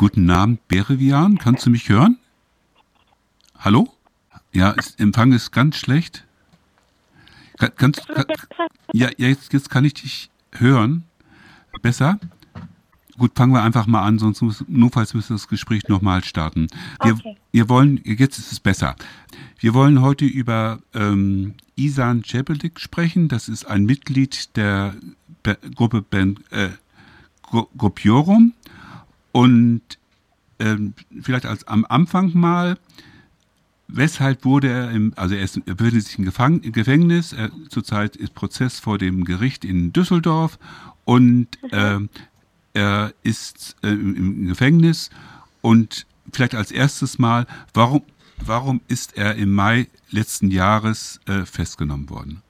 Guten Abend, Berevian. Kannst du mich hören? Hallo? Ja, ist, Empfang ist ganz schlecht. Kann, kannst, kann, ja, jetzt, jetzt kann ich dich hören. Besser? Gut, fangen wir einfach mal an, sonst muss, notfalls müssen wir das Gespräch nochmal starten. Wir, okay. wir wollen, jetzt ist es besser. Wir wollen heute über ähm, Isan Cebelik sprechen. Das ist ein Mitglied der Be Gruppe ben, äh, Gruppiorum. Und ähm, vielleicht als am Anfang mal, weshalb wurde er im, also er, ist, er befindet sich im Gefang, Gefängnis, er, zurzeit ist Prozess vor dem Gericht in Düsseldorf und äh, er ist äh, im Gefängnis und vielleicht als erstes Mal, warum, warum ist er im Mai letzten Jahres äh, festgenommen worden?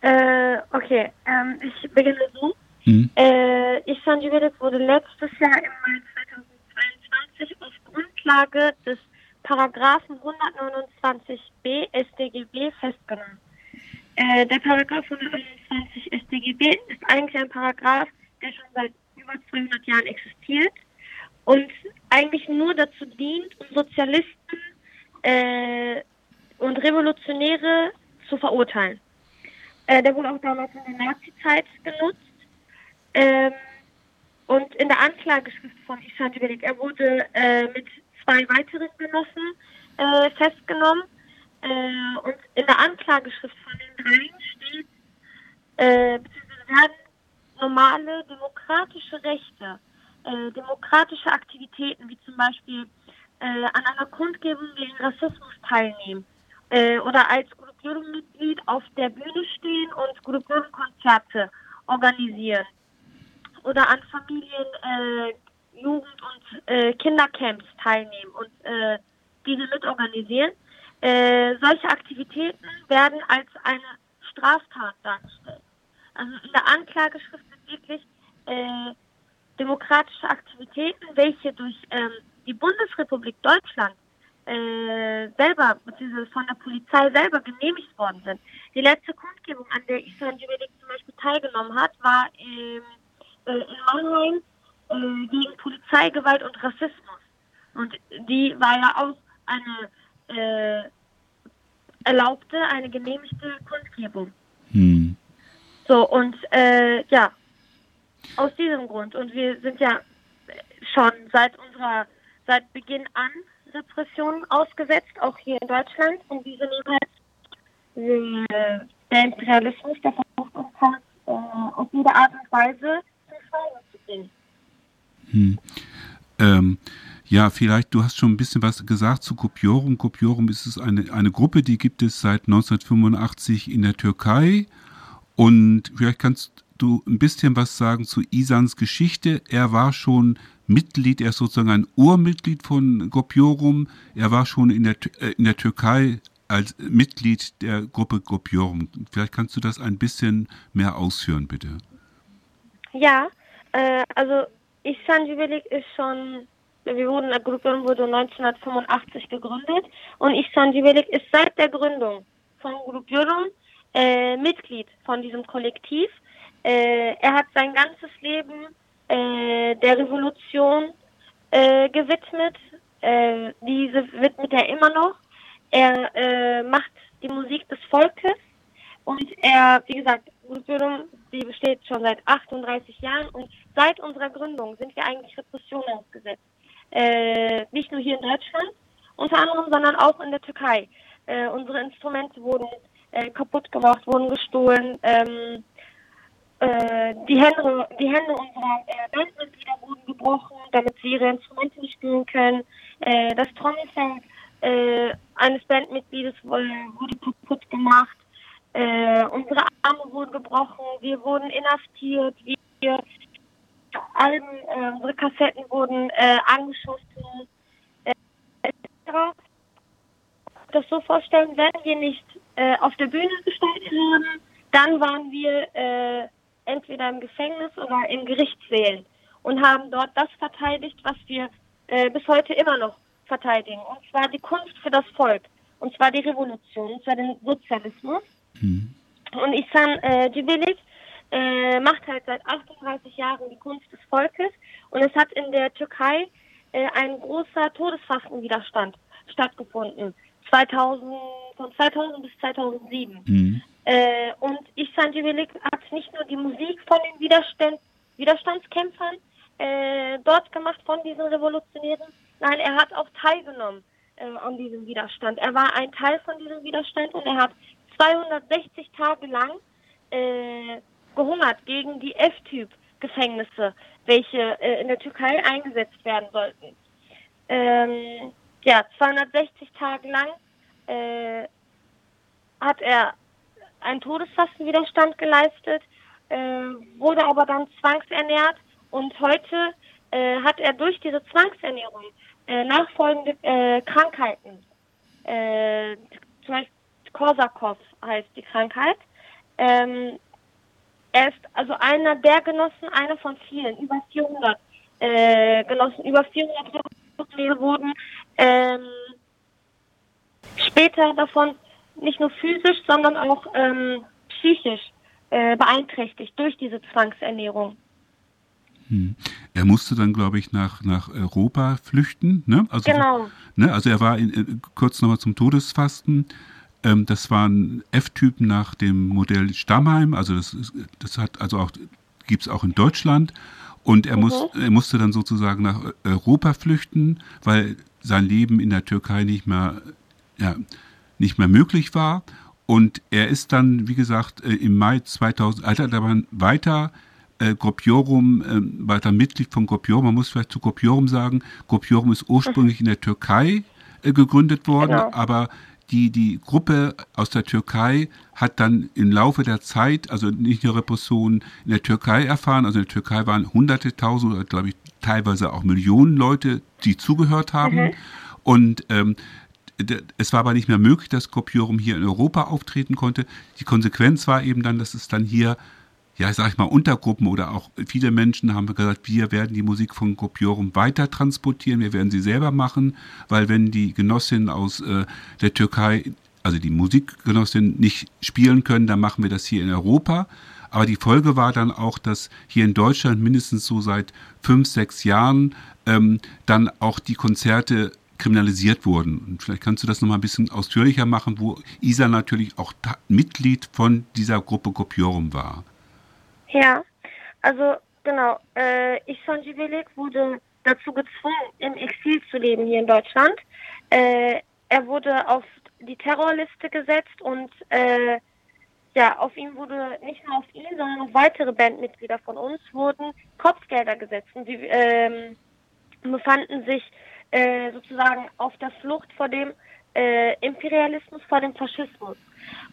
Äh, okay, ähm, ich beginne so. Mhm. Äh, Ihsan Jüvedet wurde letztes Jahr im Mai 2022 auf Grundlage des Paragraphen 129b StGB festgenommen. Äh, der Paragraph 129 StGB ist eigentlich ein Paragraph, der schon seit über 200 Jahren existiert und eigentlich nur dazu dient, um Sozialisten äh, und Revolutionäre zu verurteilen. Äh, der wurde auch damals in der Nazi-Zeit genutzt. Ähm, und in der Anklageschrift von Ishan Djibelik, er wurde äh, mit zwei weiteren Genossen äh, festgenommen. Äh, und in der Anklageschrift von den dreien steht, äh, beziehungsweise werden normale demokratische Rechte, äh, demokratische Aktivitäten, wie zum Beispiel äh, an einer Kundgebung gegen Rassismus teilnehmen äh, oder als Gruppenmitglied auf der Bühne stehen und Gruppenkonzerte organisieren oder an Familien, äh, Jugend- und äh, Kindercamps teilnehmen und äh, diese mitorganisieren. Äh, solche Aktivitäten werden als eine Straftat dargestellt. Also in der Anklageschrift sind wirklich äh, demokratische Aktivitäten, welche durch ähm, die Bundesrepublik Deutschland äh, selber, beziehungsweise von der Polizei selber genehmigt worden sind. Die letzte Kundgebung, an der Islam Jubelik zum Beispiel teilgenommen hat, war ähm, äh, in Mannheim äh, gegen Polizeigewalt und Rassismus. Und die war ja auch eine äh, erlaubte, eine genehmigte Kundgebung. Hm. So, und äh, ja, aus diesem Grund. Und wir sind ja schon seit unserer, seit Beginn an Repressionen ausgesetzt, auch hier in Deutschland. Und diese nehmen halt äh, der Imperialismus, der versucht uns halt äh, auf jede Art und Weise Schweigen zu bringen. Hm. Ähm, ja, vielleicht, du hast schon ein bisschen was gesagt zu Kopiorum. Kopiorum ist es eine, eine Gruppe, die gibt es seit 1985 in der Türkei. Und vielleicht kannst du ein bisschen was sagen zu Isans Geschichte? Er war schon Mitglied, er ist sozusagen ein Urmitglied von Gopiorum. Er war schon in der, äh, in der Türkei als Mitglied der Gruppe Gopiorum. Vielleicht kannst du das ein bisschen mehr ausführen, bitte. Ja, äh, also Ihsan Jubelik ist schon, wir wurden, der Gopiorum wurde 1985 gegründet und Ihsan Jubelik ist seit der Gründung von Gopiorum äh, Mitglied von diesem Kollektiv äh, er hat sein ganzes Leben äh, der Revolution äh, gewidmet. Äh, diese widmet er immer noch. Er macht die Musik des Volkes und er, wie gesagt, Revolution, die besteht schon seit 38 Jahren und seit unserer Gründung sind wir eigentlich Repressionen ausgesetzt. Äh, nicht nur hier in Deutschland unter anderem, sondern auch in der Türkei. Äh, unsere Instrumente wurden äh, kaputt gemacht, wurden gestohlen. Ähm, äh, die Hände, die Hände unserer äh, Bandmitglieder wurden gebrochen, damit sie ihre Instrumente nicht spielen können. Äh, das Trommelfell eines Bandmitgliedes wurde kaputt gemacht. Äh, unsere Arme wurden gebrochen, wir wurden inhaftiert, wir Alben, äh, unsere Kassetten wurden äh, angeschossen. Äh, das so vorstellen, wenn wir nicht äh, auf der Bühne gestanden haben, dann waren wir äh, entweder im Gefängnis oder in Gerichtssälen und haben dort das verteidigt, was wir äh, bis heute immer noch verteidigen. Und zwar die Kunst für das Volk. Und zwar die Revolution, und zwar den Sozialismus. Mhm. Und Ihsan äh, Djibilik äh, macht halt seit 38 Jahren die Kunst des Volkes und es hat in der Türkei äh, ein großer Todesfastenwiderstand stattgefunden. 2000, von 2000 bis 2007. Mhm. Äh, und Ihsan Civilik hat nicht nur die Musik von den Widerstand, Widerstandskämpfern äh, dort gemacht, von diesen Revolutionären, nein, er hat auch teilgenommen äh, an diesem Widerstand. Er war ein Teil von diesem Widerstand und er hat 260 Tage lang äh, gehungert gegen die F-Typ-Gefängnisse, welche äh, in der Türkei eingesetzt werden sollten. Ähm, ja, 260 Tage lang äh, hat er einen Todesfastenwiderstand geleistet, äh, wurde aber dann zwangsernährt und heute äh, hat er durch diese Zwangsernährung äh, nachfolgende äh, Krankheiten, äh, zum Beispiel Korsakow heißt die Krankheit. Ähm, er ist also einer der Genossen, einer von vielen, über 400 äh, Genossen, über 400 Genossen wurden ähm, später davon nicht nur physisch, sondern auch ähm, psychisch äh, beeinträchtigt durch diese Zwangsernährung. Hm. Er musste dann, glaube ich, nach, nach Europa flüchten. Ne? Also, genau. Ne? Also er war in, äh, kurz nochmal zum Todesfasten. Ähm, das waren F-Typen nach dem Modell Stammheim. Also das, das hat also auch gibt es auch in Deutschland. Und er, mhm. muss, er musste dann sozusagen nach Europa flüchten, weil sein Leben in der Türkei nicht mehr, ja, nicht mehr möglich war. Und er ist dann, wie gesagt, äh, im Mai 2000, also dann weiter äh, Gopiorum, äh, weiter Mitglied von Gopiorum. Man muss vielleicht zu Gopiorum sagen, Gopiorum ist ursprünglich in der Türkei äh, gegründet worden, genau. aber die, die Gruppe aus der Türkei hat dann im Laufe der Zeit, also nicht nur Repression in der Türkei erfahren, also in der Türkei waren hunderte, tausend oder glaube ich teilweise auch Millionen Leute, die zugehört haben. Mhm. Und ähm, es war aber nicht mehr möglich, dass Kopiorum hier in Europa auftreten konnte. Die Konsequenz war eben dann, dass es dann hier ja, sag ich mal, Untergruppen oder auch viele Menschen haben gesagt, wir werden die Musik von Kopiorum weiter transportieren, wir werden sie selber machen, weil wenn die Genossinnen aus äh, der Türkei, also die Musikgenossinnen nicht spielen können, dann machen wir das hier in Europa. Aber die Folge war dann auch, dass hier in Deutschland mindestens so seit fünf, sechs Jahren ähm, dann auch die Konzerte kriminalisiert wurden. Und vielleicht kannst du das nochmal ein bisschen ausführlicher machen, wo Isa natürlich auch Mitglied von dieser Gruppe Kopiorum war. Ja, also genau. Äh, Ihsan Civilik wurde dazu gezwungen, im Exil zu leben hier in Deutschland. Äh, er wurde auf die Terrorliste gesetzt und äh, ja, auf ihn wurde nicht nur auf ihn, sondern auch weitere Bandmitglieder von uns wurden Kopfgelder gesetzt. Und sie ähm, befanden sich äh, sozusagen auf der Flucht vor dem äh, Imperialismus, vor dem Faschismus.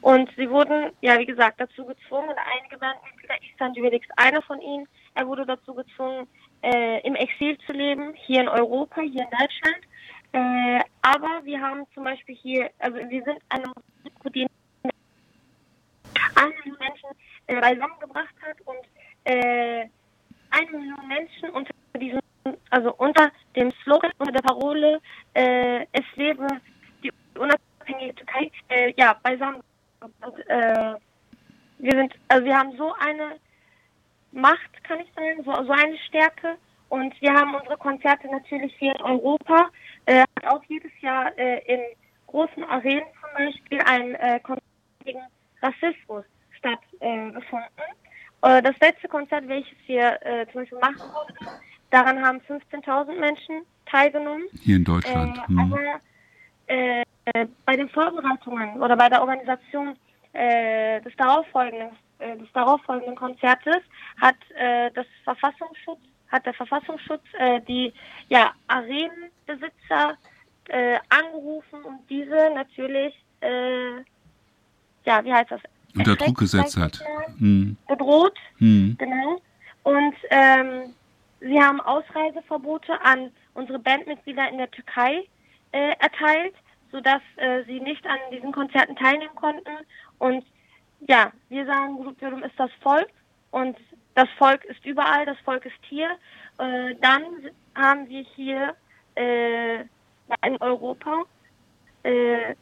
Und sie wurden, ja, wie gesagt, dazu gezwungen, einige Bandmitglieder, Istan Juvelix, einer von ihnen, er wurde dazu gezwungen, äh, im Exil zu leben, hier in Europa, hier in Deutschland. Äh, aber wir haben zum Beispiel hier, also wir sind eine Musik, die eine Million Menschen äh, beisammengebracht hat und äh, eine Million Menschen unter diesem, also unter dem Slogan, unter der Parole, äh, es lebe die unabhängige Türkei, äh, ja, beisammen und, äh, wir sind, also wir haben so eine Macht, kann ich sagen, so, Stärke. Und wir haben unsere Konzerte natürlich hier in Europa, äh, hat auch jedes Jahr äh, in großen Arenen zum Beispiel ein äh, Konzert gegen Rassismus stattgefunden. Äh, das letzte Konzert, welches wir äh, zum Beispiel machen konnten, daran haben 15.000 Menschen teilgenommen. Hier in Deutschland. Äh, mhm. Aber äh, bei den Vorbereitungen oder bei der Organisation äh, des darauffolgenden äh, des darauffolgenden Konzertes hat äh, das Verfassungsschutz hat der Verfassungsschutz äh, die ja Arenenbesitzer äh, angerufen und diese natürlich äh, ja wie heißt das unter Druck gesetzt hat hm. bedroht hm. genau und ähm, sie haben Ausreiseverbote an unsere Bandmitglieder in der Türkei äh, erteilt sodass äh, sie nicht an diesen Konzerten teilnehmen konnten. Und ja, wir sagen, Gruppium ist das Volk und das Volk ist überall, das Volk ist hier. Äh, dann haben wir hier äh, in Europa äh,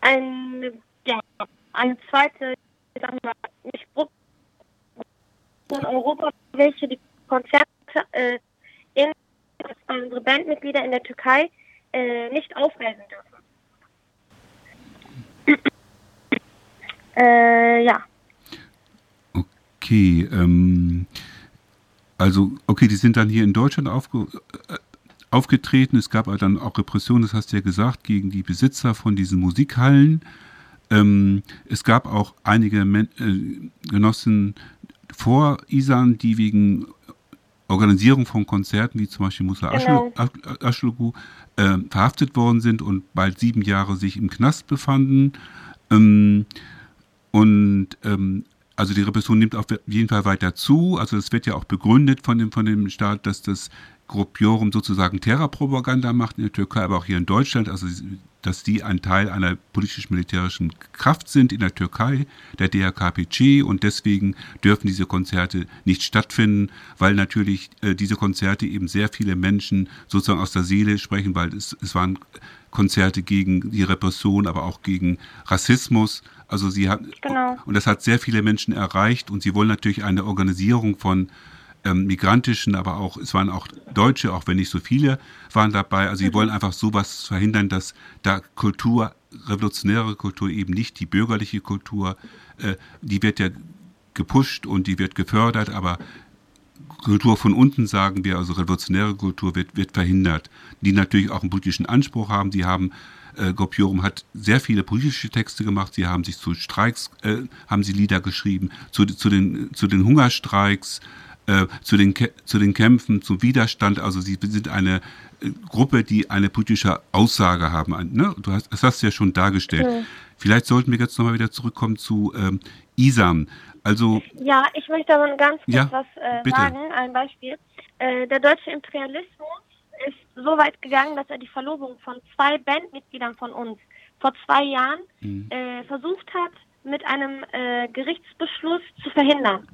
eine, ja, eine zweite, sagen wir, nicht Gruppe, in Europa, welche die Konzerte äh, in unsere Bandmitglieder in der Türkei äh, nicht aufreisen dürfen. äh, ja. Okay, ähm, also, okay, die sind dann hier in Deutschland aufge, äh, aufgetreten. Es gab dann auch Repressionen, das hast du ja gesagt, gegen die Besitzer von diesen Musikhallen. Ähm, es gab auch einige Men äh, Genossen vor Isan, die wegen Organisierung von Konzerten, wie zum Beispiel Musa genau. Aschlugu, äh, verhaftet worden sind und bald sieben Jahre sich im Knast befanden. Ähm, und ähm, also die Repression nimmt auf jeden Fall weiter zu. Also es wird ja auch begründet von dem, von dem Staat, dass das Gruppiorum sozusagen Terrorpropaganda macht in der Türkei, aber auch hier in Deutschland. Also dass die ein Teil einer politisch-militärischen Kraft sind in der Türkei, der DRKPC, und deswegen dürfen diese Konzerte nicht stattfinden, weil natürlich äh, diese Konzerte eben sehr viele Menschen sozusagen aus der Seele sprechen, weil es, es waren Konzerte gegen die Repression, aber auch gegen Rassismus. Also sie hat genau. und das hat sehr viele Menschen erreicht und sie wollen natürlich eine Organisierung von ähm, migrantischen, aber auch, es waren auch Deutsche, auch wenn nicht so viele waren dabei. Also sie mhm. wollen einfach sowas verhindern, dass da Kultur, revolutionäre Kultur eben nicht die bürgerliche Kultur, äh, die wird ja gepusht und die wird gefördert, aber Kultur von unten, sagen wir, also revolutionäre Kultur wird, wird verhindert, die natürlich auch einen politischen Anspruch haben. Sie haben, äh, Gopiorum hat sehr viele politische Texte gemacht. Sie haben sich zu Streiks, äh, haben sie Lieder geschrieben, zu, zu, den, zu den Hungerstreiks, äh, zu, den, zu den Kämpfen, zum Widerstand. Also sie sind eine äh, Gruppe, die eine politische Aussage haben. Ne? Du hast, das hast du ja schon dargestellt. Ja. Vielleicht sollten wir jetzt nochmal wieder zurückkommen zu ähm, Isam. Also, ja, ich möchte aber ganz kurz ja, was äh, sagen. Ein Beispiel. Äh, der deutsche Imperialismus ist so weit gegangen, dass er die Verlobung von zwei Bandmitgliedern von uns vor zwei Jahren mhm. äh, versucht hat, mit einem äh, Gerichtsbeschluss zu verhindern.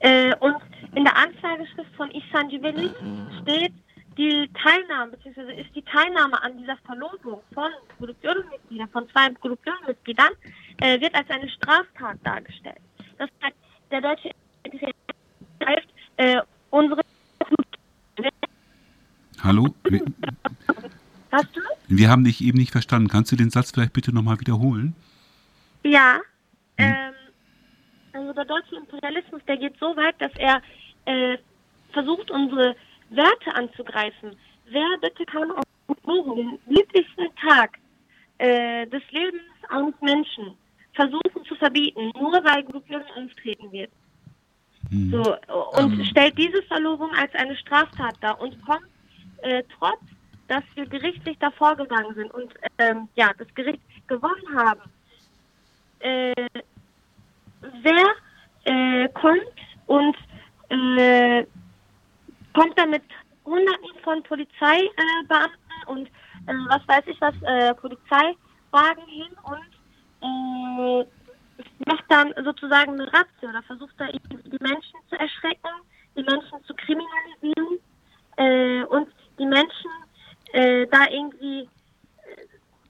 Äh, und in der Anklageschrift von Ihsan Jibeli steht, die Teilnahme, beziehungsweise ist die Teilnahme an dieser Verlosung von Produktionsmitgliedern, von zwei Produktionsmitgliedern, äh, wird als eine Straftat dargestellt. Das heißt, der deutsche äh, unsere Hallo? Hast du? Wir haben dich eben nicht verstanden. Kannst du den Satz vielleicht bitte nochmal wiederholen? Ja. Hm. Ähm, also der deutsche Imperialismus, der geht so weit, dass er äh, versucht, unsere Werte anzugreifen. Wer bitte kann auf den glücklichsten Tag äh, des Lebens eines Menschen versuchen zu verbieten, nur weil Gruppierung auftreten wird? Hm. So, und ähm. stellt diese Verlobung als eine Straftat dar und kommt äh, trotz, dass wir gerichtlich davor gegangen sind und ähm, ja, das Gericht gewonnen haben, äh, wer äh, kommt und äh, kommt dann mit Hunderten von Polizeibeamten und äh, was weiß ich was, äh, Polizeiwagen hin und macht dann sozusagen eine Ratze oder versucht da irgendwie die Menschen zu erschrecken, die Menschen zu kriminalisieren und die Menschen da irgendwie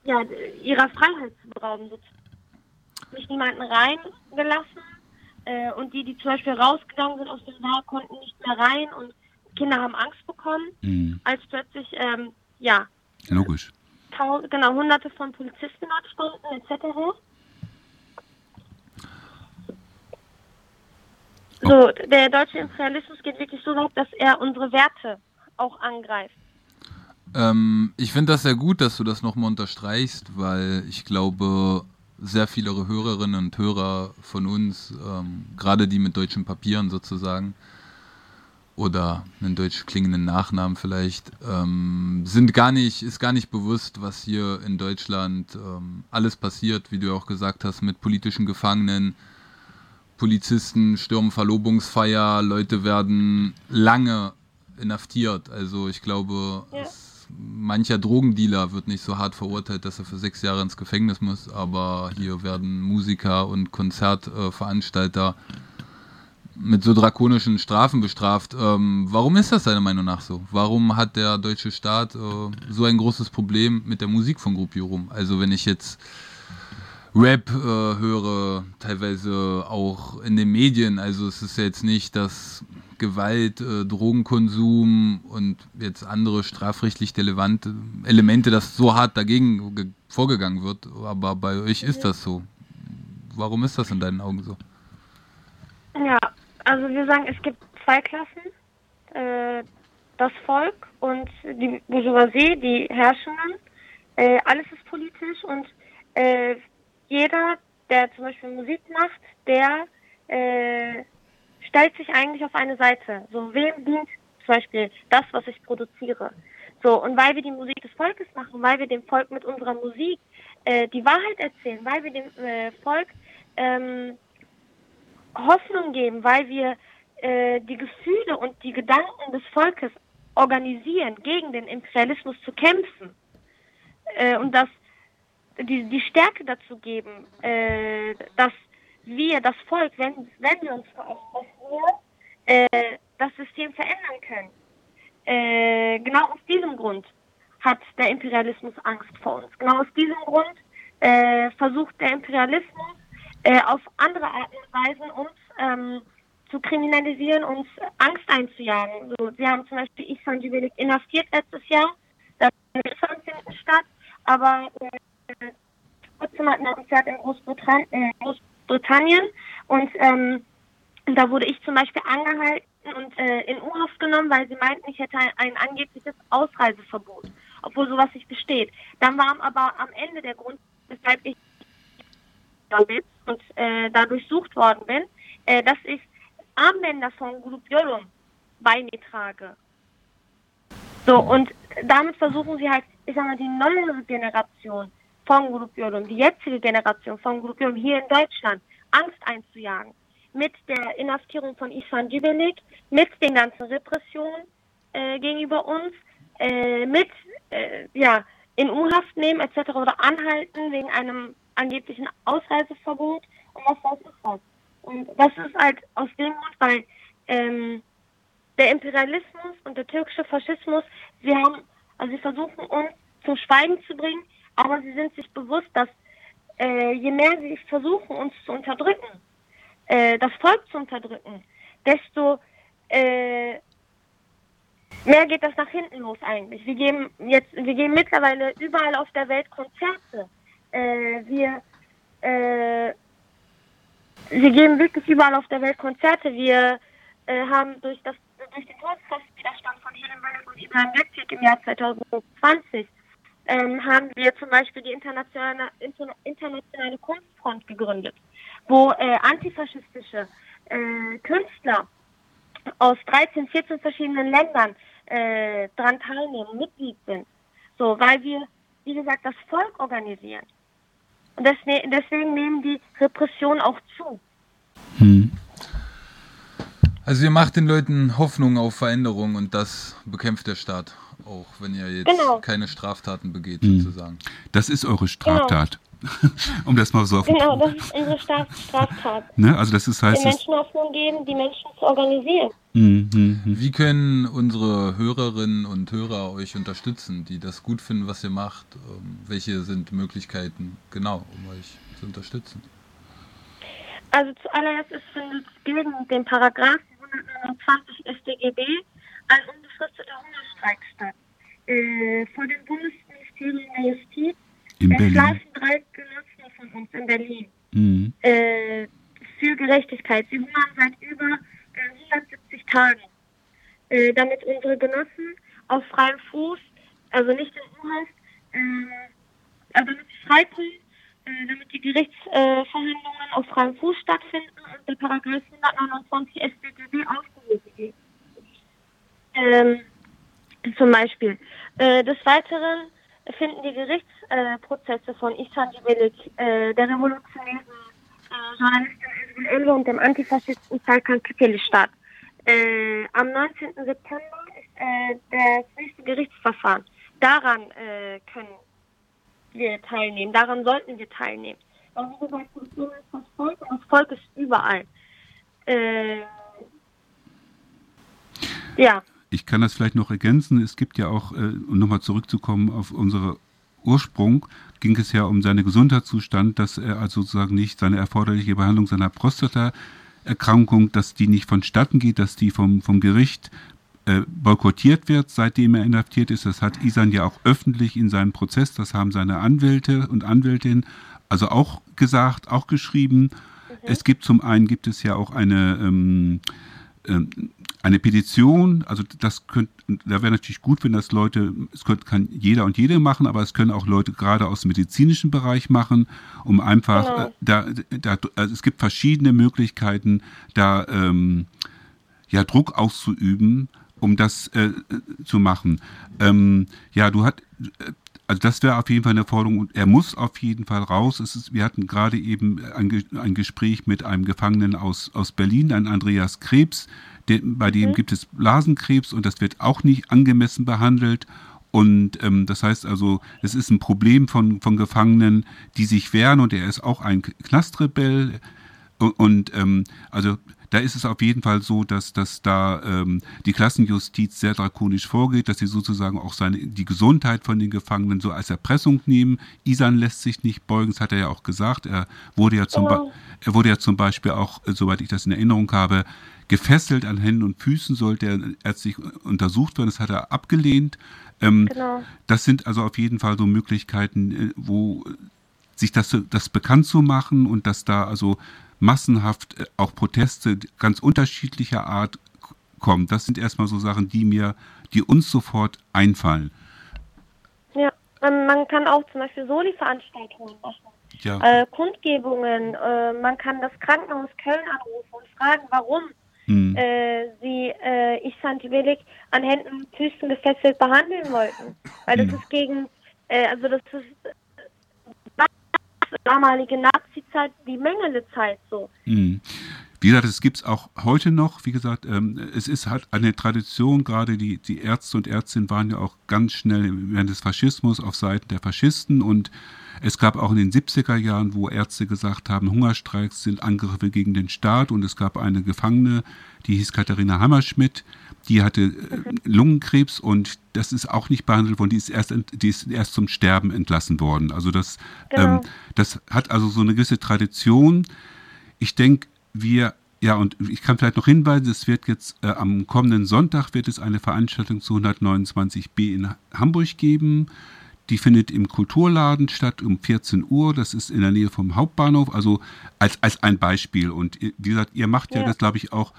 ja, ihrer Freiheit zu berauben sozusagen nicht niemanden reingelassen. Äh, und die, die zum Beispiel rausgegangen sind aus dem Saal, konnten nicht mehr rein und Kinder haben Angst bekommen, mhm. als plötzlich, ähm, ja. Logisch. Genau, hunderte von Polizisten dort standen, etc. So, der deutsche Imperialismus geht wirklich so weit, dass er unsere Werte auch angreift. Ähm, ich finde das sehr gut, dass du das nochmal unterstreichst, weil ich glaube, sehr viele Hörerinnen und Hörer von uns, ähm, gerade die mit deutschen Papieren sozusagen, oder einen deutsch klingenden Nachnamen vielleicht, ähm, sind gar nicht, ist gar nicht bewusst, was hier in Deutschland ähm, alles passiert, wie du auch gesagt hast, mit politischen Gefangenen, Polizisten stürmen Verlobungsfeier, Leute werden lange inhaftiert. Also ich glaube, ja. es mancher Drogendealer wird nicht so hart verurteilt, dass er für sechs Jahre ins Gefängnis muss, aber hier werden Musiker und Konzertveranstalter mit so drakonischen Strafen bestraft. Ähm, warum ist das deiner Meinung nach so? Warum hat der deutsche Staat äh, so ein großes Problem mit der Musik von Gruppierung? Also wenn ich jetzt Rap äh, höre, teilweise auch in den Medien. Also es ist jetzt nicht, dass Gewalt, äh, Drogenkonsum und jetzt andere strafrechtlich relevante Elemente, dass so hart dagegen vorgegangen wird. Aber bei euch ist das so. Warum ist das in deinen Augen so? Ja, also wir sagen, es gibt zwei Klassen. Äh, das Volk und die Bourgeoisie, die Herrschenden. Äh, alles ist politisch und äh, jeder, der zum Beispiel Musik macht, der äh, stellt sich eigentlich auf eine Seite. So, wem dient zum Beispiel das, was ich produziere? So, und weil wir die Musik des Volkes machen, weil wir dem Volk mit unserer Musik äh, die Wahrheit erzählen, weil wir dem äh, Volk ähm, Hoffnung geben, weil wir äh, die Gefühle und die Gedanken des Volkes organisieren, gegen den Imperialismus zu kämpfen äh, und das die, die Stärke dazu geben, äh, dass wir, das Volk, wenn, wenn wir uns verausgaben, äh, das System verändern können. Äh, genau aus diesem Grund hat der Imperialismus Angst vor uns. Genau aus diesem Grund äh, versucht der Imperialismus äh, auf andere Arten und Weisen uns ähm, zu kriminalisieren, uns Angst einzujagen. So, sie haben zum Beispiel Ihsan Jubilik inhaftiert letztes Jahr. Das findet statt, aber äh, trotzdem hat ein Konzert in Großbritannien, äh, Großbritannien und ähm, da wurde ich zum Beispiel angehalten und äh, in U-Haft genommen, weil sie meinten, ich hätte ein, ein, angebliches Ausreiseverbot, obwohl sowas nicht besteht. Dann war aber am Ende der Grund, weshalb ich und äh, da durchsucht worden bin, äh, dass ich Armbänder von Yorum bei mir trage. So, und damit versuchen sie halt, ich sag mal, die neue Generation von Yorum, die jetzige Generation von Yorum hier in Deutschland, Angst einzujagen. Mit der Inhaftierung von Isvan Djibelik, mit den ganzen Repressionen äh, gegenüber uns, äh, mit, äh, ja, in U-Haft nehmen etc. oder anhalten wegen einem angeblichen Ausreiseverbot und was weiß ich was. Und das ist halt aus dem Grund, weil ähm, der Imperialismus und der türkische Faschismus, sie haben, also sie versuchen uns zum Schweigen zu bringen, aber sie sind sich bewusst, dass äh, je mehr sie versuchen, uns zu unterdrücken, äh, das Volk zu unterdrücken, desto äh, mehr geht das nach hinten los eigentlich. Wir geben jetzt, wir geben mittlerweile überall auf der Welt Konzerte. Äh, wir äh, wir geben wirklich überall auf der Welt Konzerte. Wir äh, haben durch, das, durch den Todeskraftwiderstand von Helen Welle und Ibrahim Bektik im Jahr 2020 ähm, haben wir zum Beispiel die internationale, Inter, internationale Kunstfront gegründet, wo äh, antifaschistische äh, Künstler aus 13, 14 verschiedenen Ländern äh, daran teilnehmen, Mitglied sind. So, weil wir, wie gesagt, das Volk organisieren. Und ne-, deswegen nehmen die Repressionen auch zu. Hm. Also ihr macht den Leuten Hoffnung auf Veränderung und das bekämpft der Staat, auch wenn ihr jetzt genau. keine Straftaten begeht, hm. sozusagen. Das ist eure Straftat. Genau. um das mal so auf Genau, das ist unsere Straftat. Ne? Also das ist heißt, den Menschen Hoffnung geben, die Menschen zu organisieren. Mhm, mhm. Wie können unsere Hörerinnen und Hörer euch unterstützen, die das gut finden, was ihr macht? Ähm, welche sind Möglichkeiten, genau, um euch zu unterstützen? Also zuallererst ist findet gegen den Paragraphen 129 StGB ein unbefristeter Hungerstreik statt. Äh, vor dem Bundesministerium der Justiz in schlafen drei Genossen von uns in Berlin mhm. äh, für Gerechtigkeit. Sie hungern seit über äh, 170 Tagen, äh, damit unsere Genossen auf freiem Fuß, also nicht in U-Haft, äh, also damit sie frei können, äh, damit die Gerichtsverhandlungen auf freiem Fuß stattfinden und der Paragraph 129 StGB aufgehoben wird. Ähm, zum Beispiel. Äh, des Weiteren finden die Gerichtsprozesse äh, von Ihsan Cibelik, äh, der revolutionären äh, Journalistin Isabel Elbe und dem Antifaschisten Salkan Kipeli statt. Äh, am 19. September ist äh, das nächste Gerichtsverfahren. Daran äh, können wir teilnehmen, daran sollten wir teilnehmen. Und wie gesagt, Kultur ist das Volk und das Volk ist überall. Äh, ja. Ich kann das vielleicht noch ergänzen. Es gibt ja auch, äh, um nochmal zurückzukommen auf unsere Ursprung ging es ja um seinen Gesundheitszustand, dass er also sozusagen nicht seine erforderliche Behandlung seiner Prostataerkrankung, dass die nicht vonstatten geht, dass die vom, vom Gericht äh, boykottiert wird, seitdem er inhaftiert ist. Das hat Isan ja auch öffentlich in seinem Prozess, das haben seine Anwälte und Anwältinnen also auch gesagt, auch geschrieben. Mhm. Es gibt zum einen gibt es ja auch eine ähm, ähm, eine Petition, also das könnte, da wäre natürlich gut, wenn das Leute, es könnte, kann jeder und jede machen, aber es können auch Leute gerade aus dem medizinischen Bereich machen, um einfach, genau. äh, da, da, also es gibt verschiedene Möglichkeiten, da ähm, ja Druck auszuüben, um das äh, zu machen. Ähm, ja, du hast, also das wäre auf jeden Fall eine Forderung und er muss auf jeden Fall raus. Ist, wir hatten gerade eben ein, ein Gespräch mit einem Gefangenen aus, aus Berlin, ein Andreas Krebs, der, bei dem mhm. gibt es Blasenkrebs und das wird auch nicht angemessen behandelt. Und ähm, das heißt also, es ist ein Problem von, von Gefangenen, die sich wehren und er ist auch ein Knastrebell. Und, und ähm, also da ist es auf jeden Fall so, dass, dass da ähm, die Klassenjustiz sehr drakonisch vorgeht, dass sie sozusagen auch seine, die Gesundheit von den Gefangenen so als Erpressung nehmen. Isan lässt sich nicht beugen, das hat er ja auch gesagt. Er wurde ja zum, oh. er wurde ja zum Beispiel auch, äh, soweit ich das in Erinnerung habe, gefesselt an Händen und Füßen sollte er ärztlich untersucht werden. Das hat er abgelehnt. Ähm, genau. Das sind also auf jeden Fall so Möglichkeiten, äh, wo sich das, das bekannt zu machen und dass da also massenhaft äh, auch Proteste ganz unterschiedlicher Art kommen. Das sind erstmal so Sachen, die mir, die uns sofort einfallen. Ja, man kann auch zum Beispiel Soli-Veranstaltungen machen. Ja. Äh, Kundgebungen, äh, man kann das Krankenhaus Köln anrufen und fragen, warum hm. äh, sie äh, Ihsan Tibelik an Händen und Füßen gefesselt behandeln wollten. Weil das hm. ist gegen, äh, also das ist damalige Nazi-Zeit, die Mengele-Zeit so. Mhm. Wie gesagt, es gibt es auch heute noch. Wie gesagt, ähm, es ist halt eine Tradition, gerade die, die Ärzte und Ärztinnen waren ja auch ganz schnell während des Faschismus auf Seiten der Faschisten und es gab auch in den 70er Jahren, wo Ärzte gesagt haben, Hungerstreiks sind Angriffe gegen den Staat und es gab eine Gefangene, die hieß Katharina Hammerschmidt, die hatte äh, Lungenkrebs und das ist auch nicht behandelt worden. Die ist erst, die ist erst zum Sterben entlassen worden. Also das, genau. ähm, das hat also so eine gewisse Tradition. Ich denke, wir ja, und ich kann vielleicht noch hinweisen, es wird jetzt äh, am kommenden Sonntag wird es eine Veranstaltung zu 129b in Hamburg geben. Die findet im Kulturladen statt um 14 Uhr. Das ist in der Nähe vom Hauptbahnhof. Also als, als ein Beispiel. Und wie gesagt, ihr macht ja, ja das, glaube ich, auch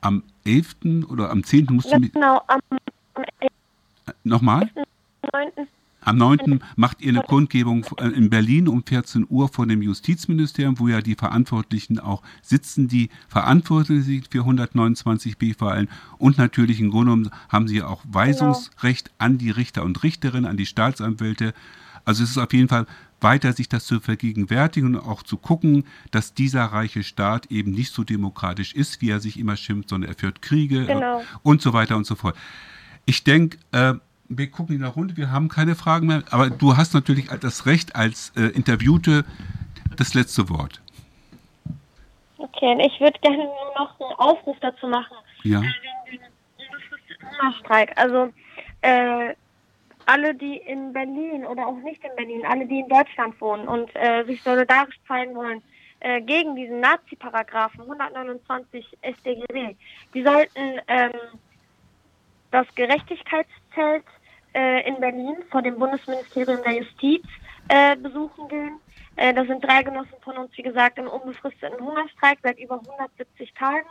am 11. oder am 10. musst du Genau, am, am 11. Nochmal? 9. Am 9. macht ihr eine Kundgebung äh, in Berlin um 14 Uhr vor dem Justizministerium, wo ja die Verantwortlichen auch sitzen, die verantwortlich sind für 129b vor allem. Und natürlich im Grunde genommen haben sie auch Weisungsrecht genau. an die Richter und Richterinnen, an die Staatsanwälte. Also es ist auf jeden Fall weiter sich das zu vergegenwärtigen und auch zu gucken, dass dieser reiche Staat eben nicht so demokratisch ist, wie er sich immer schimpft, sondern er führt Kriege genau. und so weiter und so fort. Ich denke, äh, wir gucken in der Runde, wir haben keine Fragen mehr, aber du hast natürlich das Recht als äh, Interviewte das letzte Wort. Okay, ich würde gerne nur noch einen Aufruf dazu machen. Ja. Äh. Also äh, alle, die in Berlin oder auch nicht in Berlin, alle, die in Deutschland wohnen und äh, sich solidarisch zeigen wollen äh, gegen diesen Nazi-Paragraphen 129 StGB, die sollten ähm, das Gerechtigkeitszelt äh, in Berlin vor dem Bundesministerium der Justiz äh, besuchen gehen. Äh, da sind drei Genossen von uns, wie gesagt, im unbefristeten Hungerstreik seit über 170 Tagen.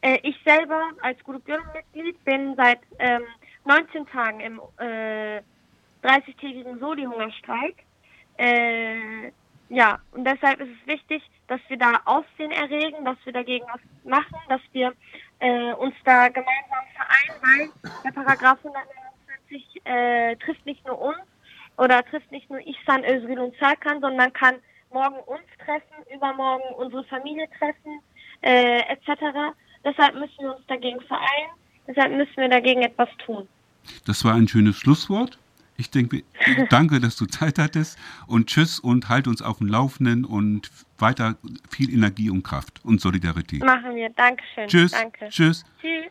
Äh, ich selber als Gute-Mitglied bin seit ähm, 19 Tagen im äh, 30-tägigen Soli-Hungerstreik. Äh, ja, und deshalb ist es wichtig, dass wir da Aufsehen erregen, dass wir dagegen was machen, dass wir äh, uns da gemeinsam vereinen, weil der Paragraph 129 äh, trifft nicht nur uns oder trifft nicht nur Ihsan, Özgül und Serkan, sondern kann morgen uns treffen, übermorgen unsere Familie treffen, äh, etc. Deshalb müssen wir uns dagegen vereinen, deshalb müssen wir dagegen etwas tun. Das war ein schönes Schlusswort. Ich denke, danke, dass du Zeit hattest und tschüss und halt uns auf dem Laufenden und weiter viel Energie und Kraft und Solidarität. Machen wir. Dankeschön. Tschüss. Danke. Tschüss. Tschüss.